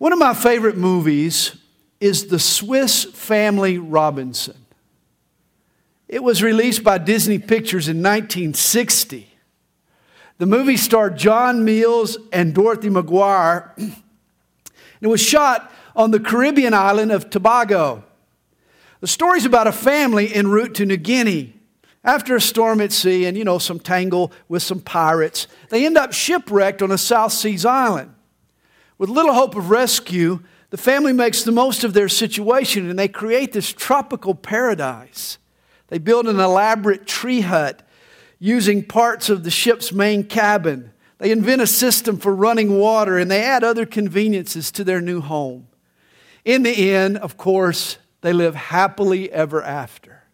One of my favorite movies is The Swiss Family Robinson. It was released by Disney Pictures in 1960. The movie starred John Mills and Dorothy McGuire. and It was shot on the Caribbean island of Tobago. The story's about a family en route to New Guinea. After a storm at sea and, you know, some tangle with some pirates, they end up shipwrecked on a South Seas island. With little hope of rescue, the family makes the most of their situation and they create this tropical paradise. They build an elaborate tree hut using parts of the ship's main cabin. They invent a system for running water and they add other conveniences to their new home. In the end, of course, they live happily ever after.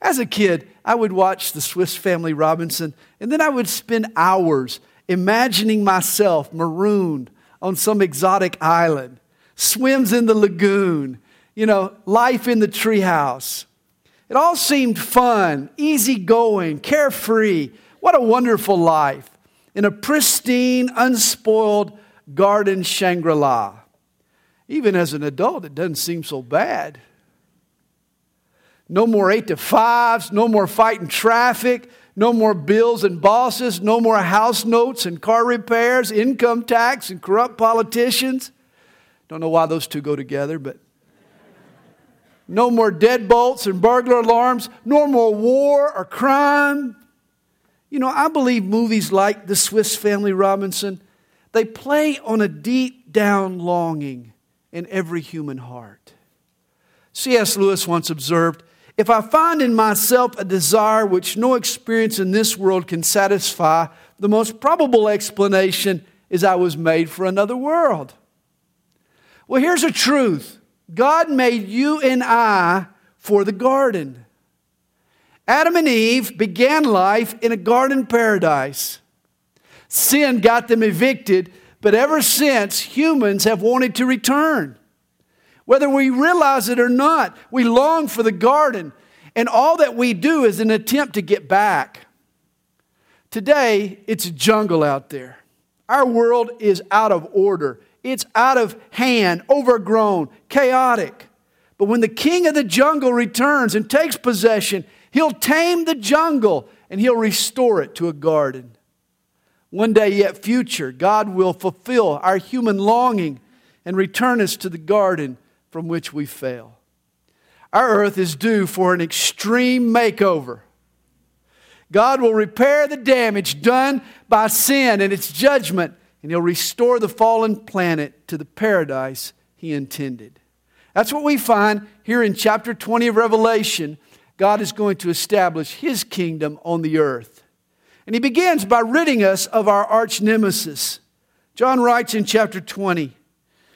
As a kid, I would watch the Swiss Family Robinson, and then I would spend hours imagining myself marooned on some exotic island, swims in the lagoon, you know, life in the treehouse. It all seemed fun, easygoing, carefree. What a wonderful life in a pristine, unspoiled garden Shangri La. Even as an adult, it doesn't seem so bad. No more eight to fives, no more fighting traffic, no more bills and bosses, no more house notes and car repairs, income tax and corrupt politicians. Don't know why those two go together, but no more deadbolts and burglar alarms, no more war or crime. You know, I believe movies like The Swiss Family Robinson, they play on a deep down longing in every human heart. C.S. Lewis once observed If I find in myself a desire which no experience in this world can satisfy, the most probable explanation is I was made for another world. Well, here's a truth God made you and I for the garden. Adam and Eve began life in a garden paradise. Sin got them evicted, but ever since, humans have wanted to return. Whether we realize it or not, we long for the garden, and all that we do is an attempt to get back. Today, it's a jungle out there. Our world is out of order. It's out of hand, overgrown, chaotic. But when the king of the jungle returns and takes possession, he'll tame the jungle and he'll restore it to a garden. One day yet future, God will fulfill our human longing and return us to the garden from which we fell. Our earth is due for an extreme makeover. God will repair the damage done by sin and its judgment and He'll restore the fallen planet to the paradise He intended. That's what we find here in chapter 20 of Revelation. God is going to establish His kingdom on the earth. And He begins by ridding us of our arch nemesis. John writes in chapter 20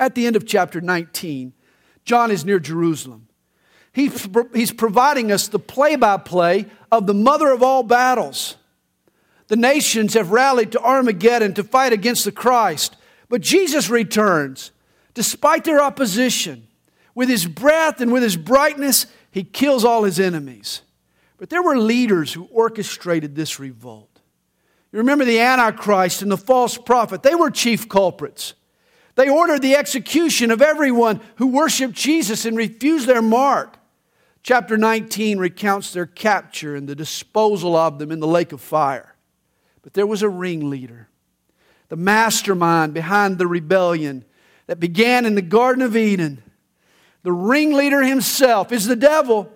At the end of chapter 19, John is near Jerusalem. He's, he's providing us the play by play of the mother of all battles. The nations have rallied to Armageddon to fight against the Christ. But Jesus returns despite their opposition. With his breath and with his brightness, he kills all his enemies. But there were leaders who orchestrated this revolt. You remember the Antichrist and the false prophet, they were chief culprits. They ordered the execution of everyone who worshiped Jesus and refused their mark. Chapter 19 recounts their capture and the disposal of them in the lake of fire. But there was a ringleader, the mastermind behind the rebellion that began in the Garden of Eden. The ringleader himself is the devil.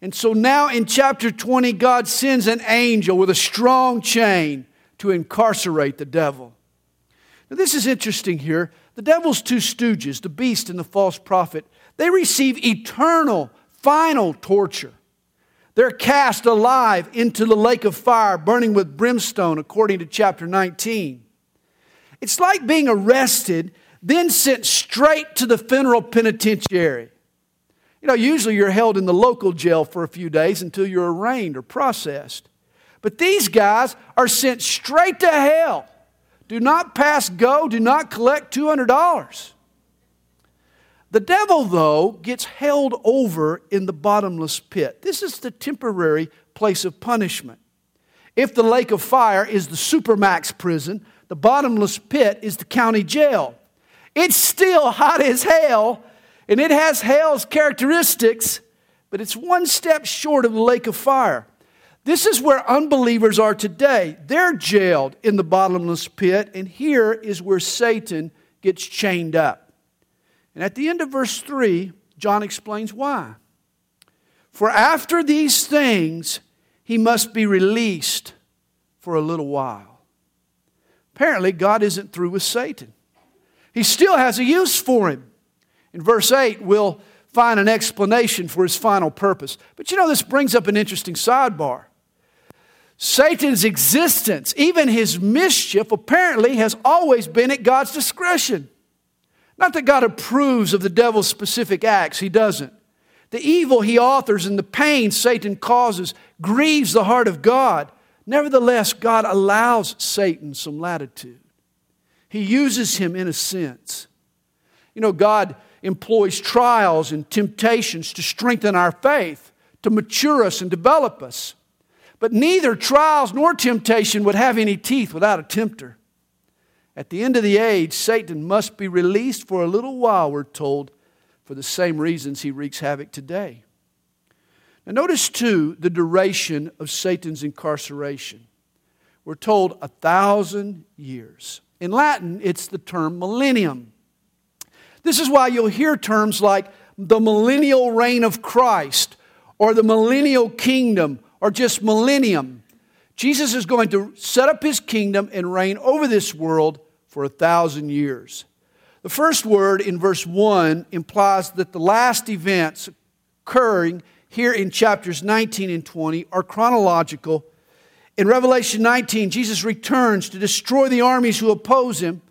And so now in chapter 20, God sends an angel with a strong chain to incarcerate the devil. Now, this is interesting here. The devil's two stooges, the beast and the false prophet, they receive eternal, final torture. They're cast alive into the lake of fire, burning with brimstone, according to chapter 19. It's like being arrested, then sent straight to the federal penitentiary. You know, usually you're held in the local jail for a few days until you're arraigned or processed. But these guys are sent straight to hell. Do not pass go, do not collect $200. The devil, though, gets held over in the bottomless pit. This is the temporary place of punishment. If the lake of fire is the supermax prison, the bottomless pit is the county jail. It's still hot as hell, and it has hell's characteristics, but it's one step short of the lake of fire. This is where unbelievers are today. They're jailed in the bottomless pit, and here is where Satan gets chained up. And at the end of verse 3, John explains why. For after these things, he must be released for a little while. Apparently, God isn't through with Satan. He still has a use for him. In verse 8, we'll find an explanation for his final purpose. But you know, this brings up an interesting sidebar. Satan's existence, even his mischief, apparently has always been at God's discretion. Not that God approves of the devil's specific acts, he doesn't. The evil he authors and the pain Satan causes grieves the heart of God. Nevertheless, God allows Satan some latitude. He uses him in a sense. You know, God employs trials and temptations to strengthen our faith, to mature us and develop us. But neither trials nor temptation would have any teeth without a tempter. At the end of the age, Satan must be released for a little while, we're told, for the same reasons he wreaks havoc today. Now, notice too the duration of Satan's incarceration. We're told a thousand years. In Latin, it's the term millennium. This is why you'll hear terms like the millennial reign of Christ or the millennial kingdom or just millennium. Jesus is going to set up his kingdom and reign over this world for a thousand years. The first word in verse 1 implies that the last events occurring here in chapters 19 and 20 are chronological. In Revelation 19, Jesus returns to destroy the armies who oppose him.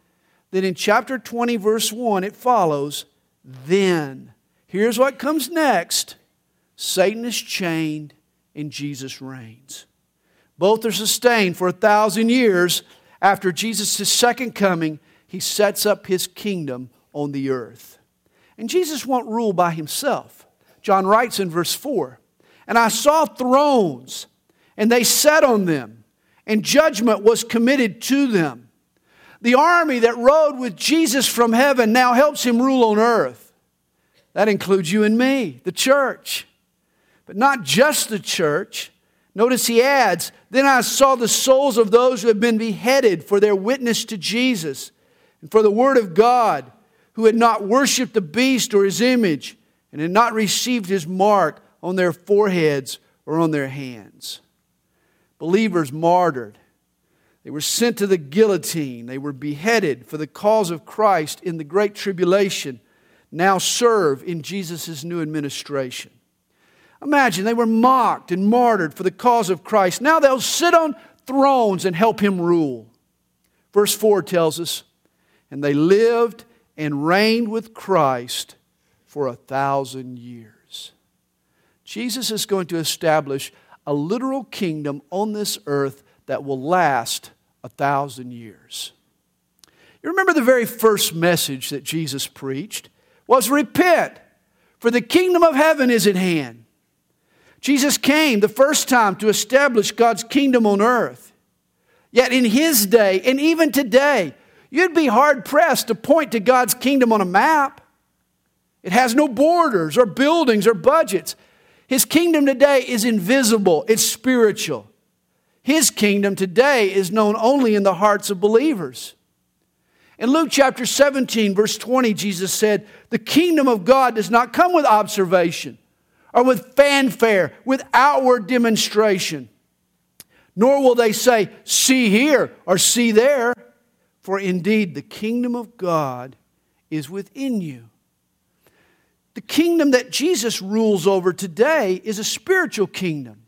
Then in chapter 20, verse 1, it follows, then. Here's what comes next Satan is chained and Jesus reigns. Both are sustained for a thousand years. After Jesus' second coming, he sets up his kingdom on the earth. And Jesus won't rule by himself. John writes in verse 4 And I saw thrones, and they sat on them, and judgment was committed to them. The army that rode with Jesus from heaven now helps him rule on earth. That includes you and me, the church but not just the church. Notice he adds, Then I saw the souls of those who had been beheaded for their witness to Jesus and for the word of God, who had not worshiped the beast or his image and had not received his mark on their foreheads or on their hands. Believers martyred. They were sent to the guillotine. They were beheaded for the cause of Christ in the great tribulation, now serve in Jesus' new administration. Imagine they were mocked and martyred for the cause of Christ. Now they'll sit on thrones and help him rule. Verse 4 tells us, and they lived and reigned with Christ for a thousand years. Jesus is going to establish a literal kingdom on this earth that will last a thousand years. You remember the very first message that Jesus preached was repent, for the kingdom of heaven is at hand. Jesus came the first time to establish God's kingdom on earth. Yet in his day, and even today, you'd be hard pressed to point to God's kingdom on a map. It has no borders or buildings or budgets. His kingdom today is invisible, it's spiritual. His kingdom today is known only in the hearts of believers. In Luke chapter 17, verse 20, Jesus said, The kingdom of God does not come with observation or with fanfare, with outward demonstration. Nor will they say, See here or see there, for indeed the kingdom of God is within you. The kingdom that Jesus rules over today is a spiritual kingdom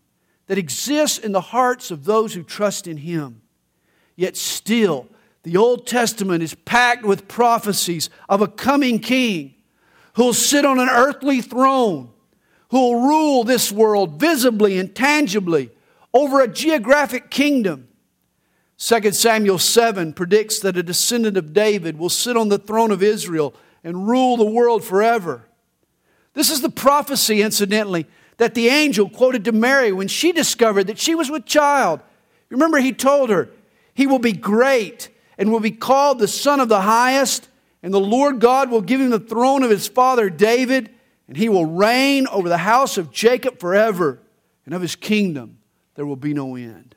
that exists in the hearts of those who trust in Him. Yet still, the Old Testament is packed with prophecies of a coming king who'll sit on an earthly throne, who'll rule this world visibly and tangibly over a geographic kingdom. 2 Samuel 7 predicts that a descendant of David will sit on the throne of Israel and rule the world forever. This is the prophecy, incidentally, that the angel quoted to Mary when she discovered that she was with child. Remember, he told her, He will be great and will be called the Son of the Highest, and the Lord God will give him the throne of his father David, and he will reign over the house of Jacob forever, and of his kingdom there will be no end.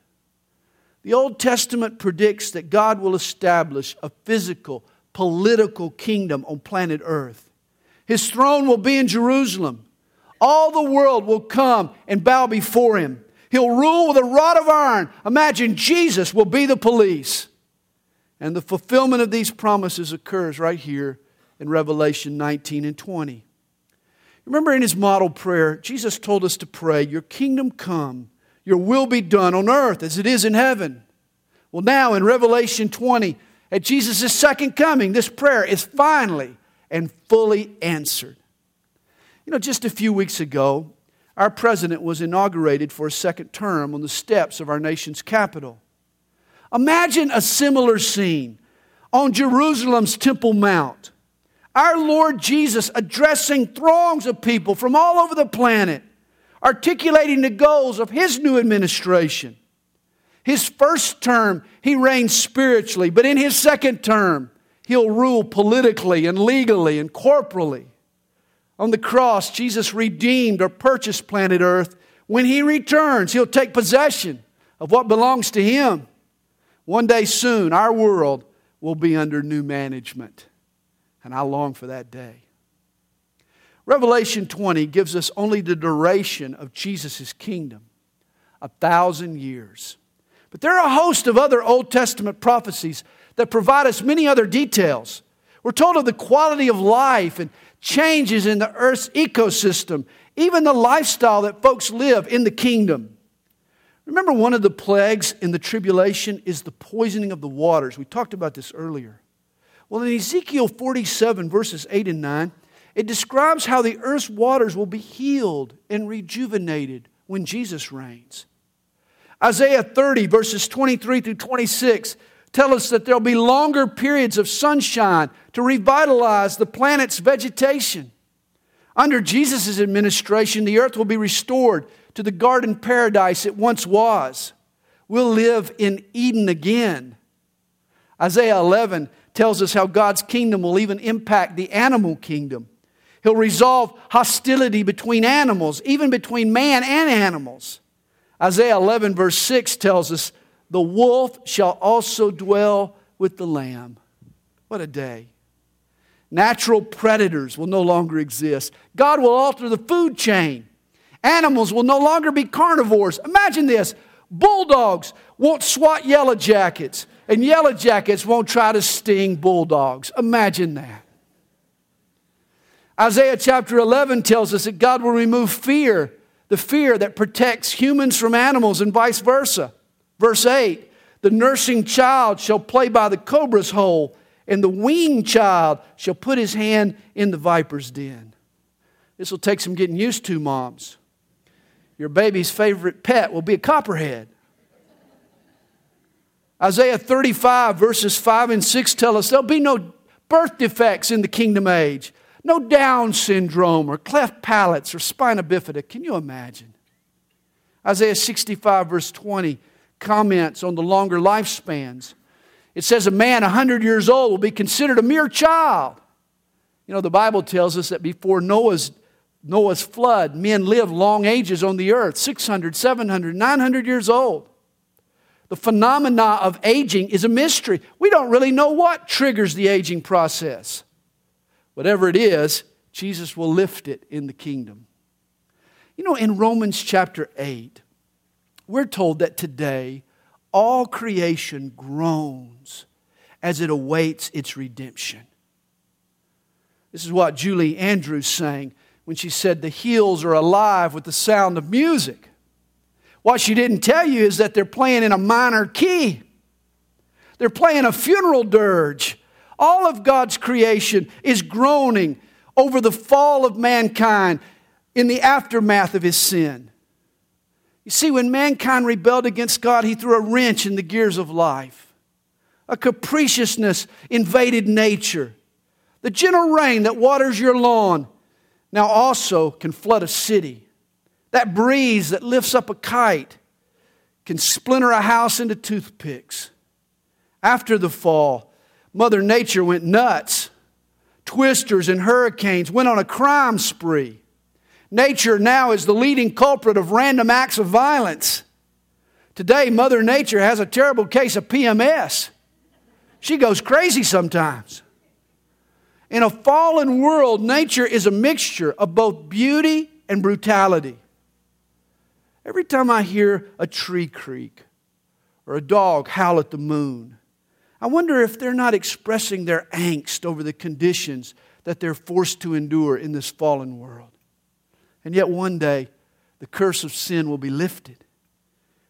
The Old Testament predicts that God will establish a physical, political kingdom on planet Earth. His throne will be in Jerusalem. All the world will come and bow before him. He'll rule with a rod of iron. Imagine Jesus will be the police. And the fulfillment of these promises occurs right here in Revelation 19 and 20. Remember in his model prayer, Jesus told us to pray, Your kingdom come, your will be done on earth as it is in heaven. Well, now in Revelation 20, at Jesus' second coming, this prayer is finally and fully answered. You know, just a few weeks ago, our president was inaugurated for a second term on the steps of our nation's Capitol. Imagine a similar scene on Jerusalem's Temple Mount. Our Lord Jesus addressing throngs of people from all over the planet, articulating the goals of his new administration. His first term, he reigned spiritually, but in his second term, He'll rule politically and legally and corporally. On the cross, Jesus redeemed or purchased planet Earth. When He returns, He'll take possession of what belongs to Him. One day soon, our world will be under new management. And I long for that day. Revelation 20 gives us only the duration of Jesus' kingdom a thousand years. But there are a host of other Old Testament prophecies that provide us many other details. We're told of the quality of life and changes in the earth's ecosystem, even the lifestyle that folks live in the kingdom. Remember, one of the plagues in the tribulation is the poisoning of the waters. We talked about this earlier. Well, in Ezekiel 47, verses 8 and 9, it describes how the earth's waters will be healed and rejuvenated when Jesus reigns. Isaiah 30, verses 23 through 26, tell us that there'll be longer periods of sunshine to revitalize the planet's vegetation. Under Jesus' administration, the earth will be restored to the garden paradise it once was. We'll live in Eden again. Isaiah 11 tells us how God's kingdom will even impact the animal kingdom. He'll resolve hostility between animals, even between man and animals. Isaiah 11, verse 6 tells us the wolf shall also dwell with the lamb. What a day. Natural predators will no longer exist. God will alter the food chain. Animals will no longer be carnivores. Imagine this bulldogs won't swat yellow jackets, and yellow jackets won't try to sting bulldogs. Imagine that. Isaiah chapter 11 tells us that God will remove fear, the fear that protects humans from animals, and vice versa. Verse 8 The nursing child shall play by the cobra's hole, and the weaned child shall put his hand in the viper's den. This will take some getting used to, moms. Your baby's favorite pet will be a copperhead. Isaiah 35, verses 5 and 6 tell us there'll be no birth defects in the kingdom age, no Down syndrome or cleft palates or spina bifida. Can you imagine? Isaiah 65, verse 20 comments on the longer lifespans. It says a man 100 years old will be considered a mere child. You know, the Bible tells us that before Noah's, Noah's flood, men lived long ages on the earth 600, 700, 900 years old. The phenomena of aging is a mystery. We don't really know what triggers the aging process. Whatever it is, Jesus will lift it in the kingdom. You know, in Romans chapter 8, we're told that today all creation groans as it awaits its redemption. This is what Julie Andrews sang when she said, The hills are alive with the sound of music. What she didn't tell you is that they're playing in a minor key. They're playing a funeral dirge. All of God's creation is groaning over the fall of mankind in the aftermath of his sin. You see, when mankind rebelled against God, he threw a wrench in the gears of life. A capriciousness invaded nature. The gentle rain that waters your lawn now also can flood a city. That breeze that lifts up a kite can splinter a house into toothpicks. After the fall, Mother Nature went nuts. Twisters and hurricanes went on a crime spree. Nature now is the leading culprit of random acts of violence. Today, Mother Nature has a terrible case of PMS. She goes crazy sometimes. In a fallen world, nature is a mixture of both beauty and brutality. Every time I hear a tree creak or a dog howl at the moon, I wonder if they're not expressing their angst over the conditions that they're forced to endure in this fallen world. And yet, one day, the curse of sin will be lifted.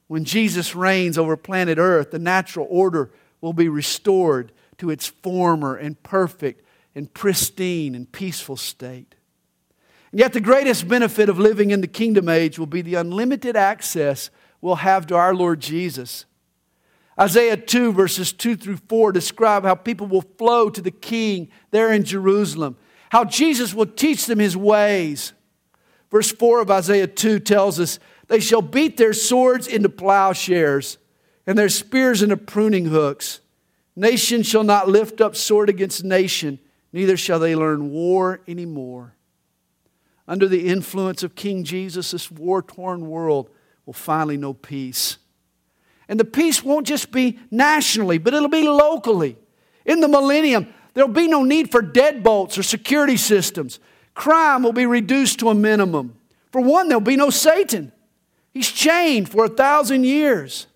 When Jesus reigns over planet Earth, the natural order will be restored to its former and perfect and pristine and peaceful state. And yet, the greatest benefit of living in the kingdom age will be the unlimited access we'll have to our Lord Jesus. Isaiah 2, verses 2 through 4 describe how people will flow to the king there in Jerusalem, how Jesus will teach them his ways. Verse 4 of Isaiah 2 tells us, They shall beat their swords into plowshares and their spears into pruning hooks. Nation shall not lift up sword against nation, neither shall they learn war anymore. Under the influence of King Jesus, this war torn world will finally know peace. And the peace won't just be nationally, but it'll be locally. In the millennium, there'll be no need for deadbolts or security systems. Crime will be reduced to a minimum. For one, there'll be no Satan. He's chained for a thousand years.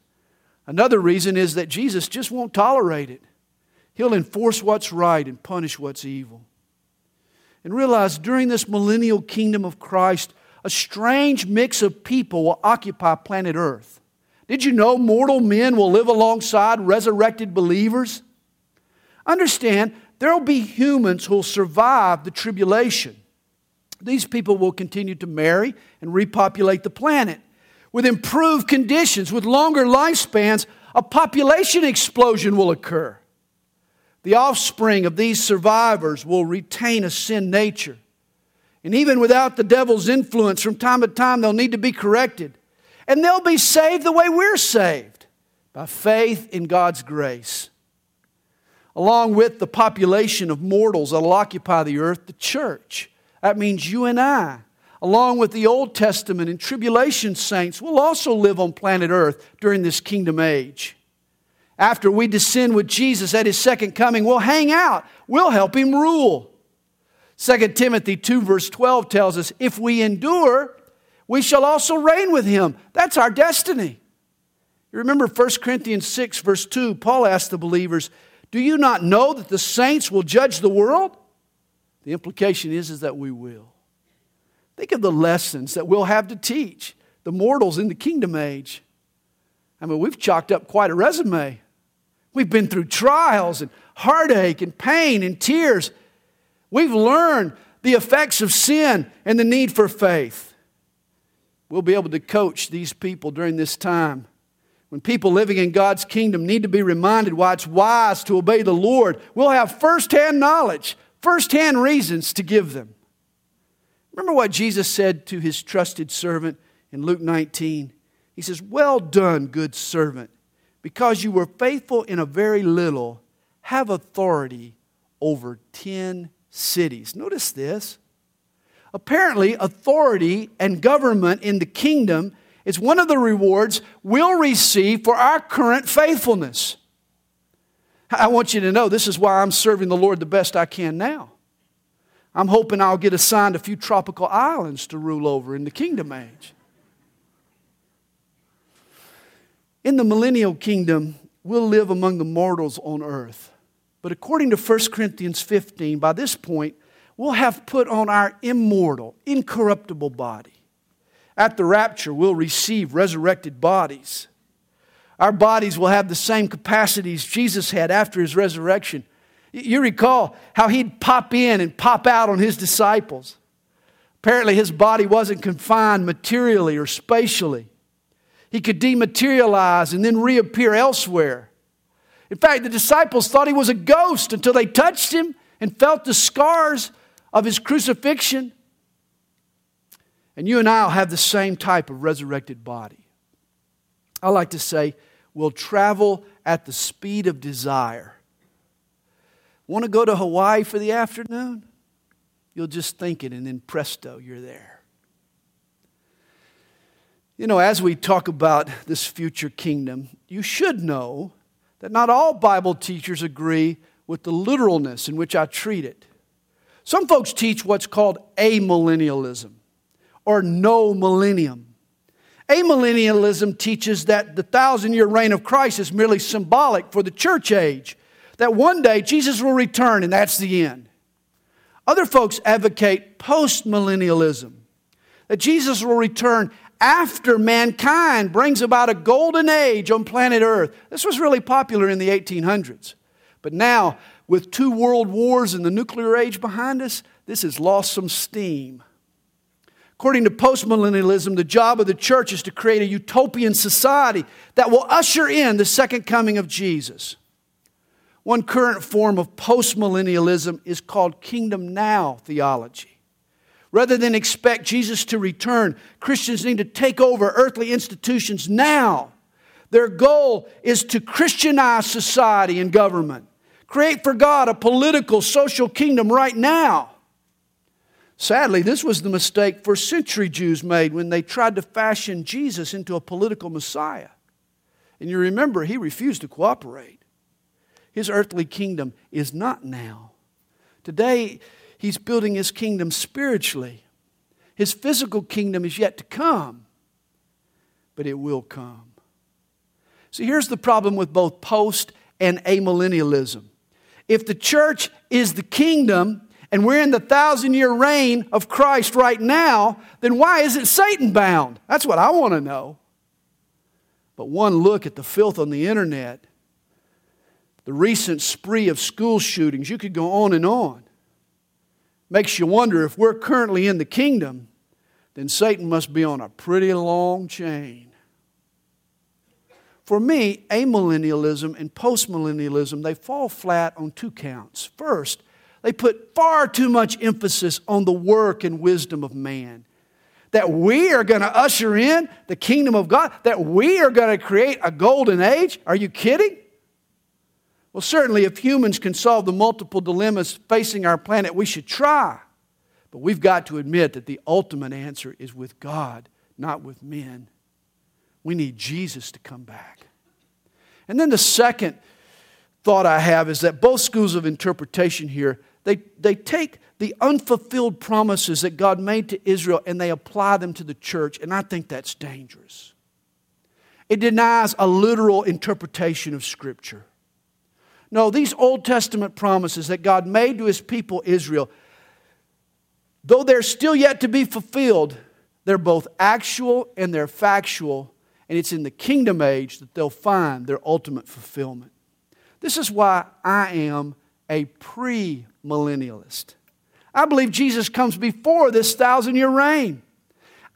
Another reason is that Jesus just won't tolerate it. He'll enforce what's right and punish what's evil. And realize during this millennial kingdom of Christ, a strange mix of people will occupy planet Earth. Did you know mortal men will live alongside resurrected believers? Understand, there will be humans who will survive the tribulation. These people will continue to marry and repopulate the planet. With improved conditions, with longer lifespans, a population explosion will occur. The offspring of these survivors will retain a sin nature. And even without the devil's influence, from time to time, they'll need to be corrected. And they'll be saved the way we're saved by faith in God's grace. Along with the population of mortals that will occupy the earth, the church that means you and I, along with the Old Testament and tribulation saints, will also live on planet Earth during this kingdom age. After we descend with Jesus at his second coming, we'll hang out, we'll help him rule. 2 Timothy 2, verse 12 tells us, If we endure, we shall also reign with him. That's our destiny. You remember 1 Corinthians 6, verse 2, Paul asked the believers, Do you not know that the saints will judge the world? The implication is, is that we will. Think of the lessons that we'll have to teach the mortals in the kingdom age. I mean, we've chalked up quite a resume. We've been through trials and heartache and pain and tears. We've learned the effects of sin and the need for faith. We'll be able to coach these people during this time. When people living in God's kingdom need to be reminded why it's wise to obey the Lord, we'll have firsthand knowledge firsthand reasons to give them. Remember what Jesus said to his trusted servant in Luke 19? He says, Well done, good servant. Because you were faithful in a very little, have authority over 10 cities. Notice this. Apparently, authority and government in the kingdom is one of the rewards we'll receive for our current faithfulness. I want you to know this is why I'm serving the Lord the best I can now. I'm hoping I'll get assigned a few tropical islands to rule over in the kingdom age. In the millennial kingdom, we'll live among the mortals on earth. But according to 1 Corinthians 15, by this point, we'll have put on our immortal, incorruptible body. At the rapture, we'll receive resurrected bodies. Our bodies will have the same capacities Jesus had after his resurrection. You recall how he'd pop in and pop out on his disciples. Apparently, his body wasn't confined materially or spatially. He could dematerialize and then reappear elsewhere. In fact, the disciples thought he was a ghost until they touched him and felt the scars of his crucifixion. And you and I will have the same type of resurrected body. I like to say, we'll travel at the speed of desire. Want to go to Hawaii for the afternoon? You'll just think it, and then presto, you're there. You know, as we talk about this future kingdom, you should know that not all Bible teachers agree with the literalness in which I treat it. Some folks teach what's called amillennialism or no millennium. Amillennialism teaches that the thousand year reign of Christ is merely symbolic for the church age, that one day Jesus will return and that's the end. Other folks advocate postmillennialism, that Jesus will return after mankind brings about a golden age on planet Earth. This was really popular in the 1800s. But now, with two world wars and the nuclear age behind us, this has lost some steam. According to postmillennialism, the job of the church is to create a utopian society that will usher in the second coming of Jesus. One current form of postmillennialism is called kingdom now theology. Rather than expect Jesus to return, Christians need to take over earthly institutions now. Their goal is to Christianize society and government, create for God a political, social kingdom right now. Sadly, this was the mistake first century Jews made when they tried to fashion Jesus into a political Messiah. And you remember, he refused to cooperate. His earthly kingdom is not now. Today, he's building his kingdom spiritually. His physical kingdom is yet to come, but it will come. See, here's the problem with both post and amillennialism. If the church is the kingdom, and we're in the thousand year reign of Christ right now, then why isn't Satan bound? That's what I want to know. But one look at the filth on the internet, the recent spree of school shootings, you could go on and on, makes you wonder if we're currently in the kingdom, then Satan must be on a pretty long chain. For me, amillennialism and postmillennialism, they fall flat on two counts. First, they put far too much emphasis on the work and wisdom of man. That we are going to usher in the kingdom of God, that we are going to create a golden age. Are you kidding? Well, certainly, if humans can solve the multiple dilemmas facing our planet, we should try. But we've got to admit that the ultimate answer is with God, not with men. We need Jesus to come back. And then the second thought I have is that both schools of interpretation here they, they take the unfulfilled promises that God made to Israel and they apply them to the church, and I think that's dangerous. It denies a literal interpretation of Scripture. No, these Old Testament promises that God made to His people Israel, though they're still yet to be fulfilled, they're both actual and they're factual, and it's in the kingdom age that they'll find their ultimate fulfillment. This is why I am a premillennialist. I believe Jesus comes before this thousand year reign.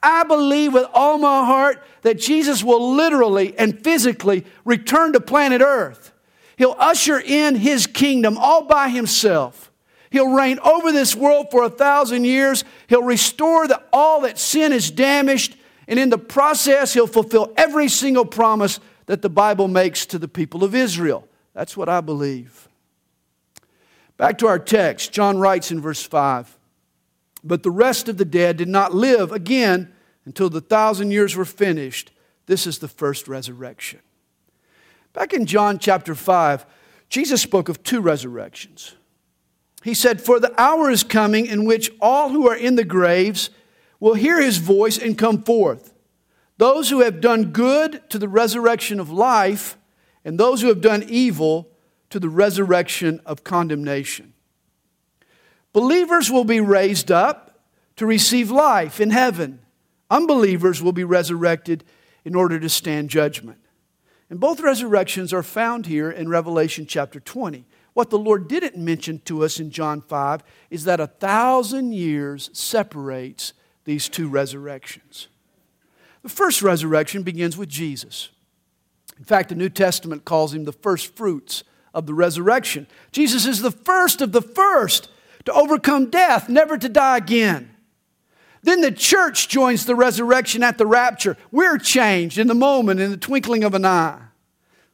I believe with all my heart that Jesus will literally and physically return to planet Earth. He'll usher in his kingdom all by himself. He'll reign over this world for a thousand years. He'll restore the, all that sin has damaged. And in the process, he'll fulfill every single promise that the Bible makes to the people of Israel. That's what I believe. Back to our text, John writes in verse 5 But the rest of the dead did not live again until the thousand years were finished. This is the first resurrection. Back in John chapter 5, Jesus spoke of two resurrections. He said, For the hour is coming in which all who are in the graves will hear his voice and come forth. Those who have done good to the resurrection of life, and those who have done evil to the resurrection of condemnation. Believers will be raised up to receive life in heaven. Unbelievers will be resurrected in order to stand judgment. And both resurrections are found here in Revelation chapter 20. What the Lord didn't mention to us in John 5 is that a thousand years separates these two resurrections. The first resurrection begins with Jesus. In fact, the New Testament calls him the first fruits of the resurrection. Jesus is the first of the first to overcome death, never to die again. Then the church joins the resurrection at the rapture. We're changed in the moment, in the twinkling of an eye.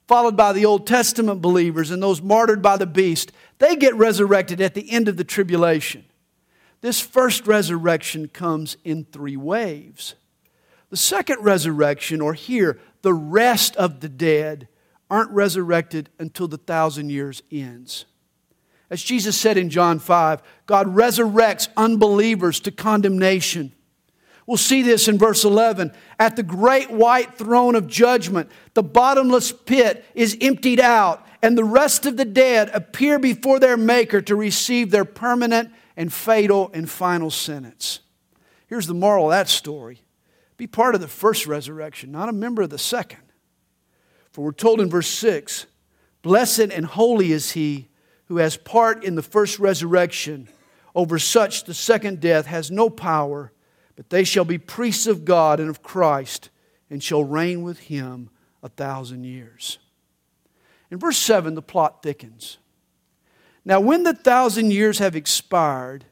Followed by the Old Testament believers and those martyred by the beast. They get resurrected at the end of the tribulation. This first resurrection comes in three waves. The second resurrection, or here, the rest of the dead, aren't resurrected until the thousand years ends. As Jesus said in John 5, God resurrects unbelievers to condemnation. We'll see this in verse 11. At the great white throne of judgment, the bottomless pit is emptied out, and the rest of the dead appear before their Maker to receive their permanent and fatal and final sentence. Here's the moral of that story be part of the first resurrection, not a member of the second. For we're told in verse 6 Blessed and holy is he who has part in the first resurrection. Over such the second death has no power, but they shall be priests of God and of Christ, and shall reign with him a thousand years. In verse 7, the plot thickens. Now, when the thousand years have expired,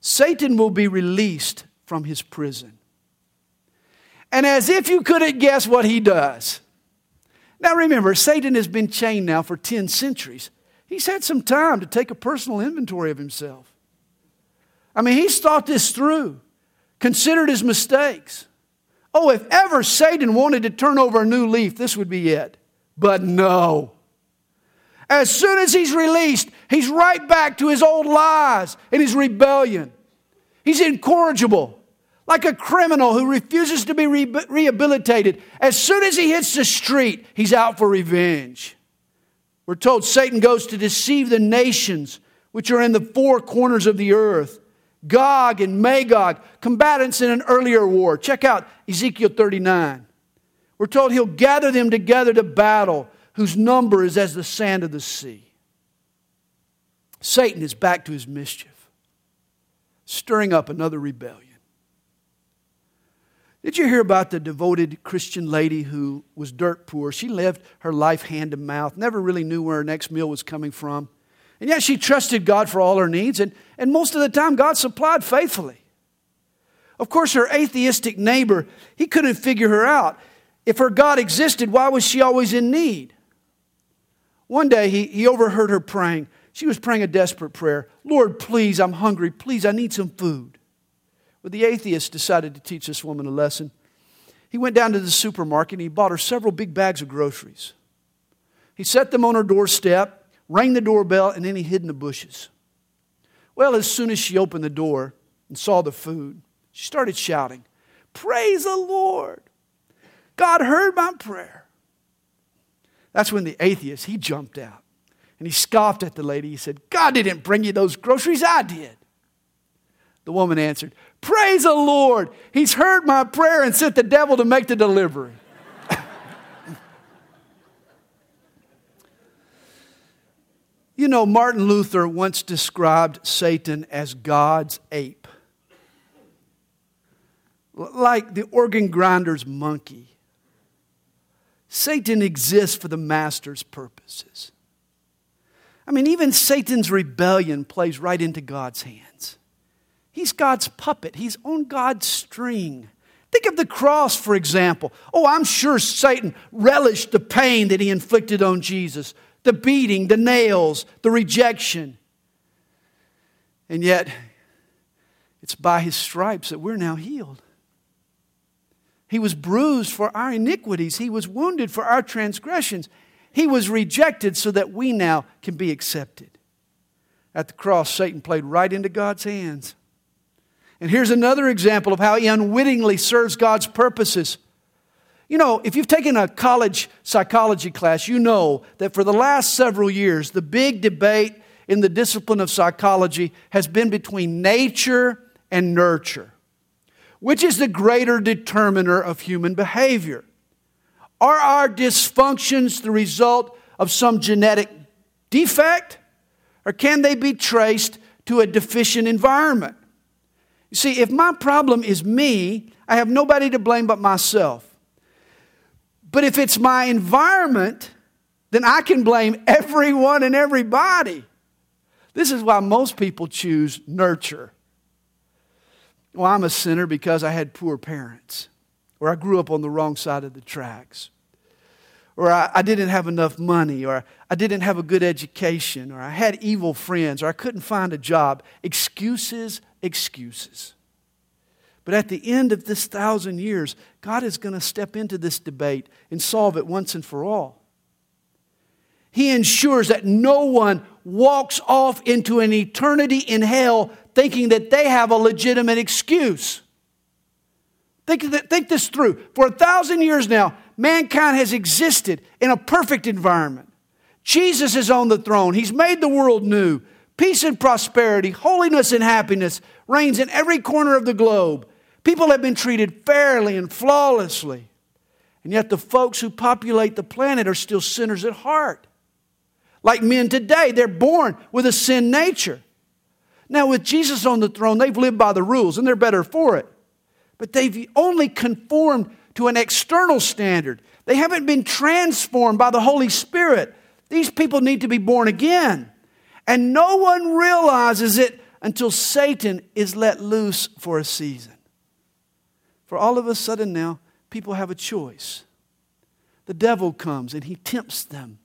Satan will be released from his prison. And as if you couldn't guess what he does. Now remember, Satan has been chained now for 10 centuries. He's had some time to take a personal inventory of himself. I mean, he's thought this through, considered his mistakes. Oh, if ever Satan wanted to turn over a new leaf, this would be it. But no. As soon as he's released, he's right back to his old lies and his rebellion. He's incorrigible, like a criminal who refuses to be re- rehabilitated. As soon as he hits the street, he's out for revenge. We're told Satan goes to deceive the nations which are in the four corners of the earth. Gog and Magog, combatants in an earlier war. Check out Ezekiel 39. We're told he'll gather them together to battle, whose number is as the sand of the sea. Satan is back to his mischief, stirring up another rebellion. Did you hear about the devoted Christian lady who was dirt poor? She lived her life hand to mouth, never really knew where her next meal was coming from. And yet she trusted God for all her needs, and, and most of the time God supplied faithfully. Of course, her atheistic neighbor, he couldn't figure her out. If her God existed, why was she always in need? One day he, he overheard her praying. She was praying a desperate prayer Lord, please, I'm hungry. Please, I need some food. Well, the atheist decided to teach this woman a lesson. He went down to the supermarket and he bought her several big bags of groceries. He set them on her doorstep, rang the doorbell, and then he hid in the bushes. Well, as soon as she opened the door and saw the food, she started shouting, Praise the Lord! God heard my prayer. That's when the atheist, he jumped out and he scoffed at the lady. He said, God didn't bring you those groceries, I did. The woman answered, Praise the Lord. He's heard my prayer and sent the devil to make the delivery. you know, Martin Luther once described Satan as God's ape, like the organ grinder's monkey. Satan exists for the master's purposes. I mean, even Satan's rebellion plays right into God's hands. He's God's puppet, he's on God's string. Think of the cross, for example. Oh, I'm sure Satan relished the pain that he inflicted on Jesus the beating, the nails, the rejection. And yet, it's by his stripes that we're now healed. He was bruised for our iniquities, he was wounded for our transgressions. He was rejected so that we now can be accepted. At the cross, Satan played right into God's hands. And here's another example of how he unwittingly serves God's purposes. You know, if you've taken a college psychology class, you know that for the last several years, the big debate in the discipline of psychology has been between nature and nurture. Which is the greater determiner of human behavior? Are our dysfunctions the result of some genetic defect? Or can they be traced to a deficient environment? You see, if my problem is me, I have nobody to blame but myself. But if it's my environment, then I can blame everyone and everybody. This is why most people choose nurture. Well, I'm a sinner because I had poor parents, or I grew up on the wrong side of the tracks, or I, I, didn't have enough money, or I didn't have a good education, or I had evil friends, or I couldn't find a job. Excuses, excuses. But at the end of this thousand years, God is going to step into this debate and solve it once and for all. He ensures that no one walks off into an eternity in hell thinking that they have a legitimate excuse. Think, think this through. For a thousand years now, mankind has existed in a perfect environment. Jesus is on the throne, He's made the world new. Peace and prosperity, holiness and happiness reigns in every corner of the globe. People have been treated fairly and flawlessly. And yet, the folks who populate the planet are still sinners at heart. Like men today, they're born with a sin nature. Now, with Jesus on the throne, they've lived by the rules and they're better for it. But they've only conformed to an external standard. They haven't been transformed by the Holy Spirit. These people need to be born again. And no one realizes it until Satan is let loose for a season. For all of a sudden now, people have a choice. The devil comes and he tempts them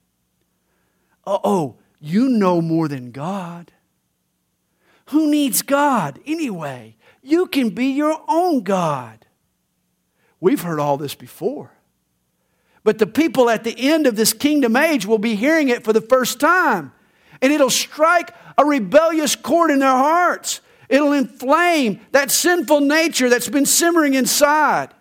oh, you know more than God. Who needs God anyway? You can be your own God. We've heard all this before. But the people at the end of this kingdom age will be hearing it for the first time. And it'll strike a rebellious chord in their hearts. It'll inflame that sinful nature that's been simmering inside.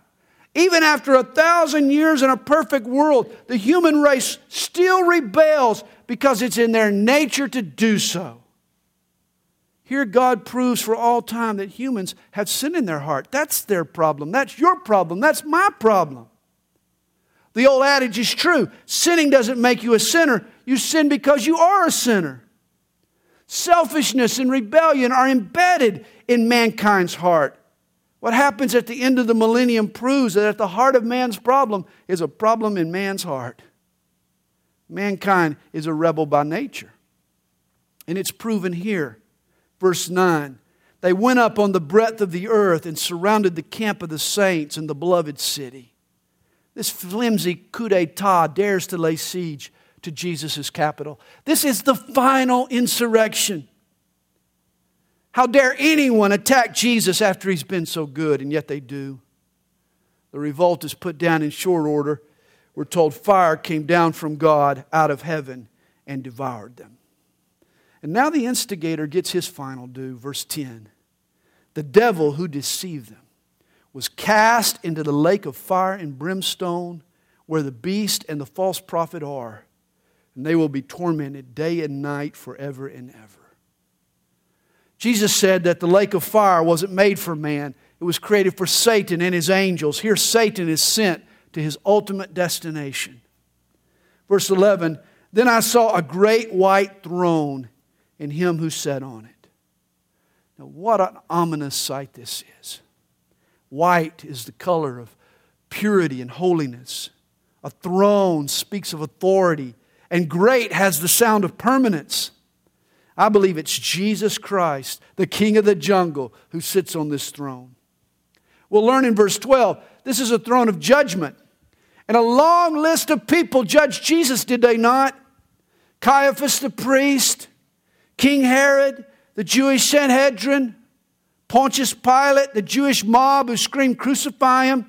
Even after a thousand years in a perfect world, the human race still rebels because it's in their nature to do so. Here, God proves for all time that humans have sin in their heart. That's their problem. That's your problem. That's my problem. The old adage is true sinning doesn't make you a sinner, you sin because you are a sinner. Selfishness and rebellion are embedded in mankind's heart. What happens at the end of the millennium proves that at the heart of man's problem is a problem in man's heart. Mankind is a rebel by nature. And it's proven here. Verse 9 They went up on the breadth of the earth and surrounded the camp of the saints and the beloved city. This flimsy coup d'etat dares to lay siege to Jesus' capital. This is the final insurrection. How dare anyone attack Jesus after he's been so good? And yet they do. The revolt is put down in short order we're told fire came down from God out of heaven and devoured them. And now the instigator gets his final due. Verse 10 The devil who deceived them was cast into the lake of fire and brimstone where the beast and the false prophet are, and they will be tormented day and night forever and ever. Jesus said that the lake of fire wasn't made for man, it was created for Satan and his angels. Here, Satan is sent to his ultimate destination. Verse 11 Then I saw a great white throne and him who sat on it. Now, what an ominous sight this is. White is the color of purity and holiness. A throne speaks of authority, and great has the sound of permanence. I believe it's Jesus Christ, the King of the jungle, who sits on this throne. We'll learn in verse 12 this is a throne of judgment. And a long list of people judged Jesus, did they not? Caiaphas the priest, King Herod, the Jewish Sanhedrin, Pontius Pilate, the Jewish mob who screamed, Crucify him.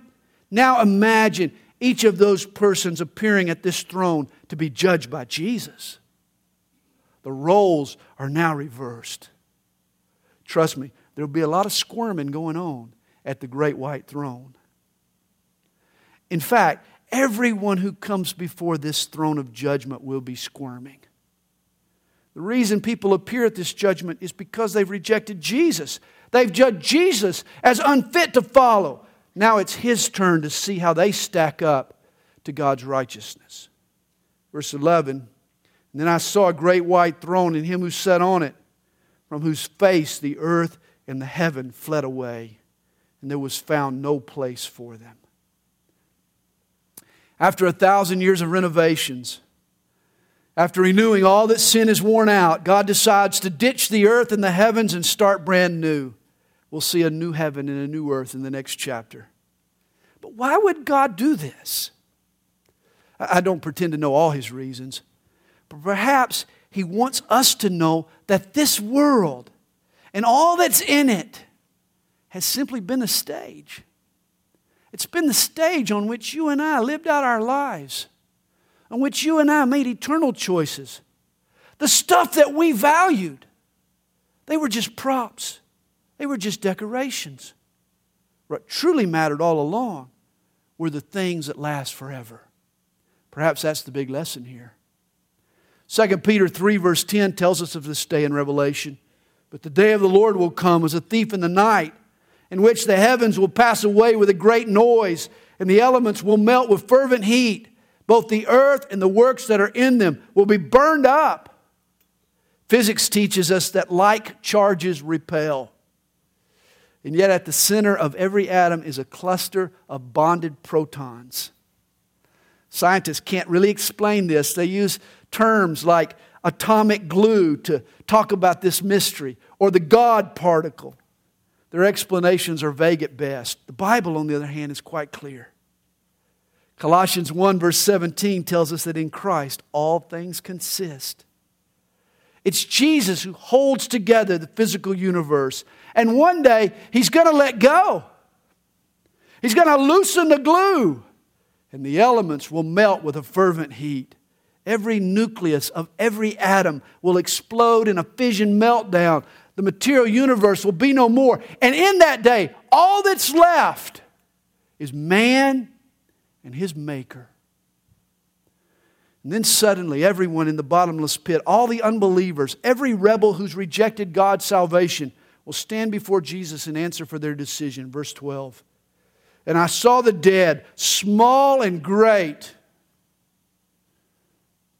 Now imagine each of those persons appearing at this throne to be judged by Jesus. The roles are now reversed. Trust me, there'll be a lot of squirming going on at the great white throne. In fact, everyone who comes before this throne of judgment will be squirming. The reason people appear at this judgment is because they've rejected Jesus. They've judged Jesus as unfit to follow. Now it's his turn to see how they stack up to God's righteousness. Verse 11 And then I saw a great white throne and him who sat on it, from whose face the earth and the heaven fled away, and there was found no place for them. After a thousand years of renovations, after renewing all that sin has worn out, God decides to ditch the earth and the heavens and start brand new. We'll see a new heaven and a new earth in the next chapter. But why would God do this? I don't pretend to know all his reasons, but perhaps he wants us to know that this world and all that's in it has simply been a stage. It's been the stage on which you and I lived out our lives, on which you and I made eternal choices. The stuff that we valued, they were just props, they were just decorations. What truly mattered all along were the things that last forever. Perhaps that's the big lesson here. 2 Peter 3, verse 10 tells us of this day in Revelation. But the day of the Lord will come as a thief in the night, in which the heavens will pass away with a great noise, and the elements will melt with fervent heat. Both the earth and the works that are in them will be burned up. Physics teaches us that like charges repel. And yet, at the center of every atom is a cluster of bonded protons. Scientists can't really explain this. They use terms like atomic glue to talk about this mystery or the God particle. Their explanations are vague at best. The Bible, on the other hand, is quite clear. Colossians 1, verse 17 tells us that in Christ all things consist. It's Jesus who holds together the physical universe and one day, he's going to let go. He's going to loosen the glue, and the elements will melt with a fervent heat. Every nucleus of every atom will explode in a fission meltdown. The material universe will be no more. And in that day, all that's left is man and his maker. And then suddenly, everyone in the bottomless pit, all the unbelievers, every rebel who's rejected God's salvation, will stand before Jesus and answer for their decision. Verse 12. And I saw the dead, small and great,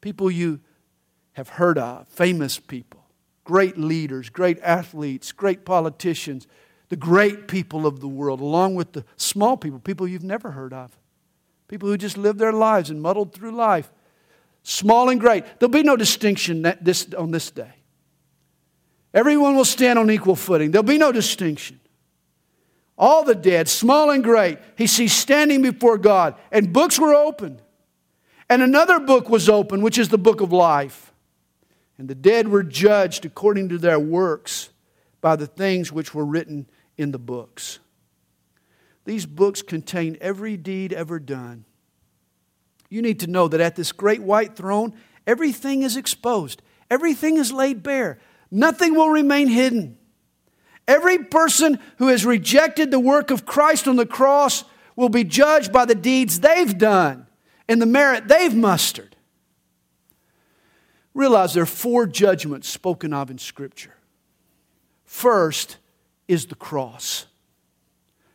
people you have heard of, famous people, great leaders, great athletes, great politicians, the great people of the world, along with the small people, people you've never heard of, people who just lived their lives and muddled through life, small and great. There'll be no distinction this, on this day. Everyone will stand on equal footing. There'll be no distinction. All the dead, small and great, he sees standing before God. And books were opened. And another book was opened, which is the book of life. And the dead were judged according to their works by the things which were written in the books. These books contain every deed ever done. You need to know that at this great white throne, everything is exposed, everything is laid bare. Nothing will remain hidden. Every person who has rejected the work of Christ on the cross will be judged by the deeds they've done and the merit they've mustered. Realize there are four judgments spoken of in Scripture. First is the cross.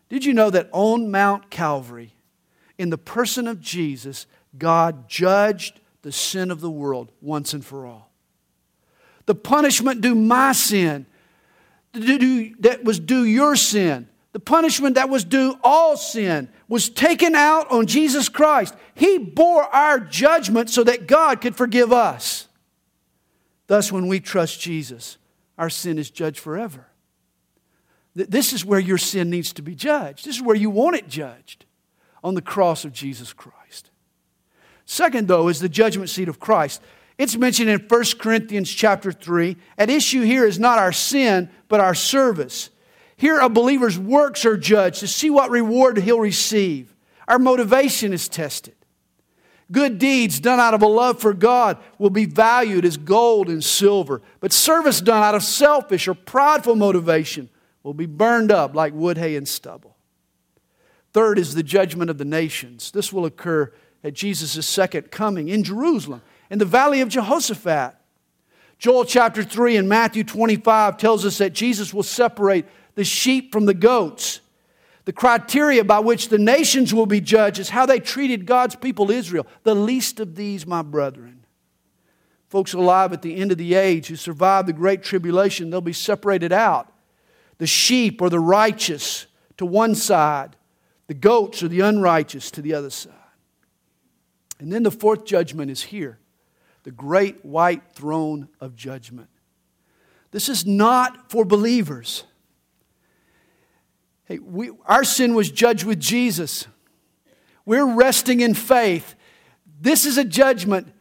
Did you know that on Mount Calvary, in the person of Jesus, God judged the sin of the world once and for all? The punishment due my sin, that was due your sin, the punishment that was due all sin was taken out on Jesus Christ. He bore our judgment so that God could forgive us. Thus, when we trust Jesus, our sin is judged forever. This is where your sin needs to be judged. This is where you want it judged on the cross of Jesus Christ. Second, though, is the judgment seat of Christ. It's mentioned in 1 Corinthians chapter 3. At issue here is not our sin, but our service. Here, a believer's works are judged to see what reward he'll receive. Our motivation is tested. Good deeds done out of a love for God will be valued as gold and silver, but service done out of selfish or prideful motivation will be burned up like wood, hay, and stubble. Third is the judgment of the nations. This will occur at Jesus' second coming in Jerusalem in the valley of Jehoshaphat. Joel chapter 3 and Matthew 25 tells us that Jesus will separate the sheep from the goats. The criteria by which the nations will be judged is how they treated God's people, Israel. The least of these, my brethren. Folks alive at the end of the age who survive the great tribulation, they'll be separated out. The sheep or the righteous to one side, the goats or the unrighteous to the other side. And then the fourth judgment is here the great white throne of judgment. This is not for believers. Hey, we, our sin was judged with Jesus. We're resting in faith. This is a judgment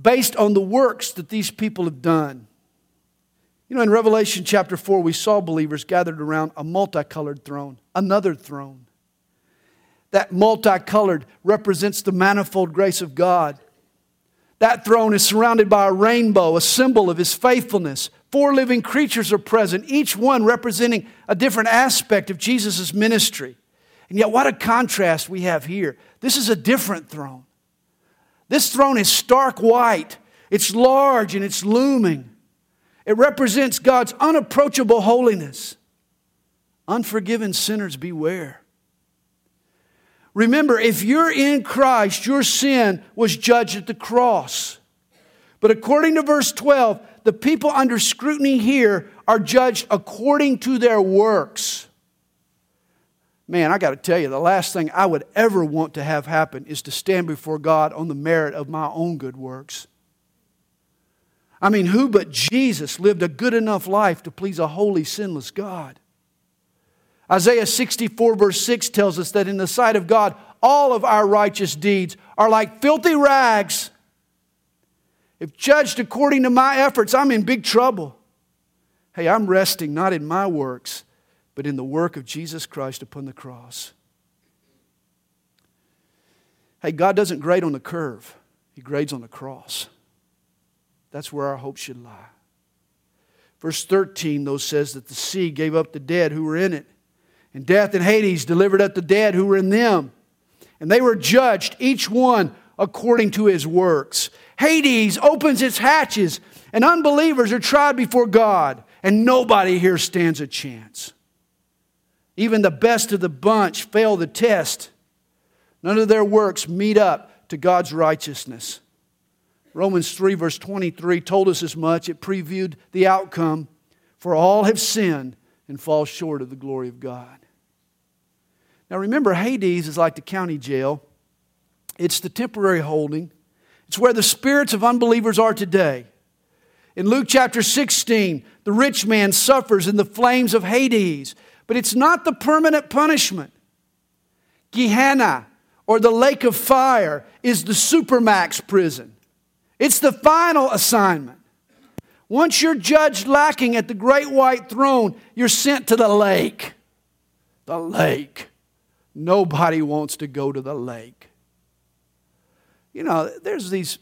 based on the works that these people have done. You know, in Revelation chapter 4, we saw believers gathered around a multicolored throne, another throne. That multicolored represents the manifold grace of God. That throne is surrounded by a rainbow, a symbol of his faithfulness. Four living creatures are present, each one representing a different aspect of Jesus' ministry. And yet, what a contrast we have here. This is a different throne. This throne is stark white, it's large and it's looming. It represents God's unapproachable holiness. Unforgiven sinners, beware. Remember, if you're in Christ, your sin was judged at the cross. But according to verse 12, the people under scrutiny here are judged according to their works. Man, I got to tell you, the last thing I would ever want to have happen is to stand before God on the merit of my own good works. I mean, who but Jesus lived a good enough life to please a holy, sinless God? Isaiah 64, verse 6 tells us that in the sight of God, all of our righteous deeds are like filthy rags. If judged according to my efforts, I'm in big trouble. Hey, I'm resting not in my works, but in the work of Jesus Christ upon the cross. Hey, God doesn't grade on the curve, He grades on the cross. That's where our hope should lie. Verse 13, though, says that the sea gave up the dead who were in it and death and Hades delivered up the dead who were in them. And they were judged, each one according to his works. Hades opens its hatches, and unbelievers are tried before God, and nobody here stands a chance. Even the best of the bunch fail the test. None of their works meet up to God's righteousness. Romans 3, verse 23 told us as much. It previewed the outcome. For all have sinned and fall short of the glory of God. Now remember, Hades is like the county jail, it's the temporary holding, it's where the spirits of unbelievers are today. In Luke chapter 16, the rich man suffers in the flames of Hades, but it's not the permanent punishment. Gehenna, or the lake of fire, is the supermax prison. It's the final assignment. Once you're judged lacking at the great white throne, you're sent to the lake. The lake. Nobody wants to go to the lake. You know, there's these,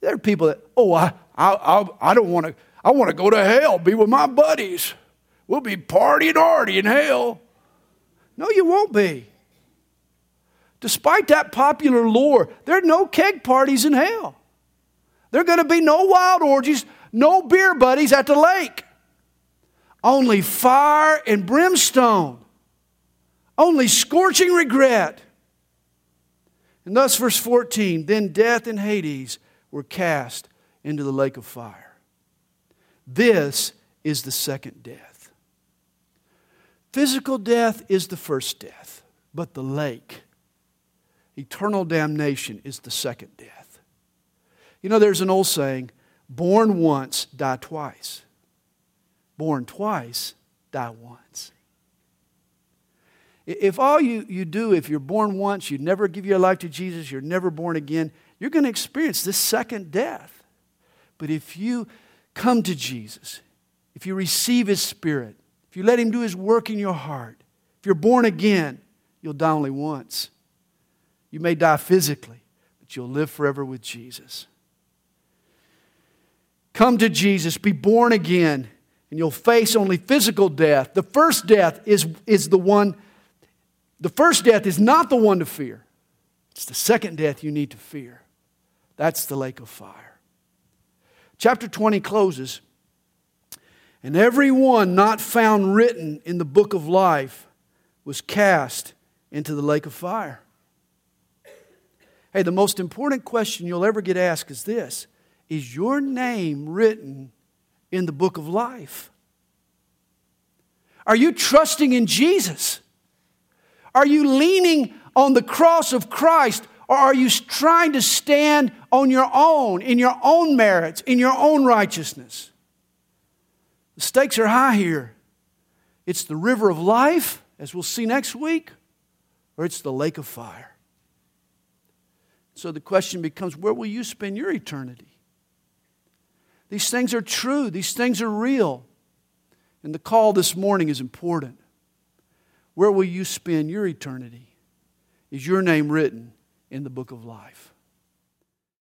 there are people that, oh, I, I, I, I don't want to, I want to go to hell, be with my buddies. We'll be partying hardy in hell. No, you won't be. Despite that popular lore, there are no keg parties in hell. There are going to be no wild orgies no beer buddies at the lake. Only fire and brimstone. Only scorching regret. And thus, verse 14 then death and Hades were cast into the lake of fire. This is the second death. Physical death is the first death, but the lake, eternal damnation, is the second death. You know, there's an old saying Born once, die twice. Born twice, die once. If all you, you do, if you're born once, you never give your life to Jesus, you're never born again, you're going to experience this second death. But if you come to Jesus, if you receive His Spirit, if you let Him do His work in your heart, if you're born again, you'll die only once. You may die physically, but you'll live forever with Jesus. Come to Jesus, be born again, and you'll face only physical death. The first death is, is the one, the first death is not the one to fear. It's the second death you need to fear. That's the lake of fire. Chapter 20 closes, and every one not found written in the book of life was cast into the lake of fire. Hey, the most important question you'll ever get asked is this Is your name written in the book of life? Are you trusting in Jesus? Are you leaning on the cross of Christ? Or are you trying to stand on your own, in your own merits, in your own righteousness? The stakes are high here. It's the river of life, as we'll see next week, or it's the lake of fire. So the question becomes where will you spend your eternity? These things are true, these things are real. And the call this morning is important. Where will you spend your eternity? Is your name written in the book of life?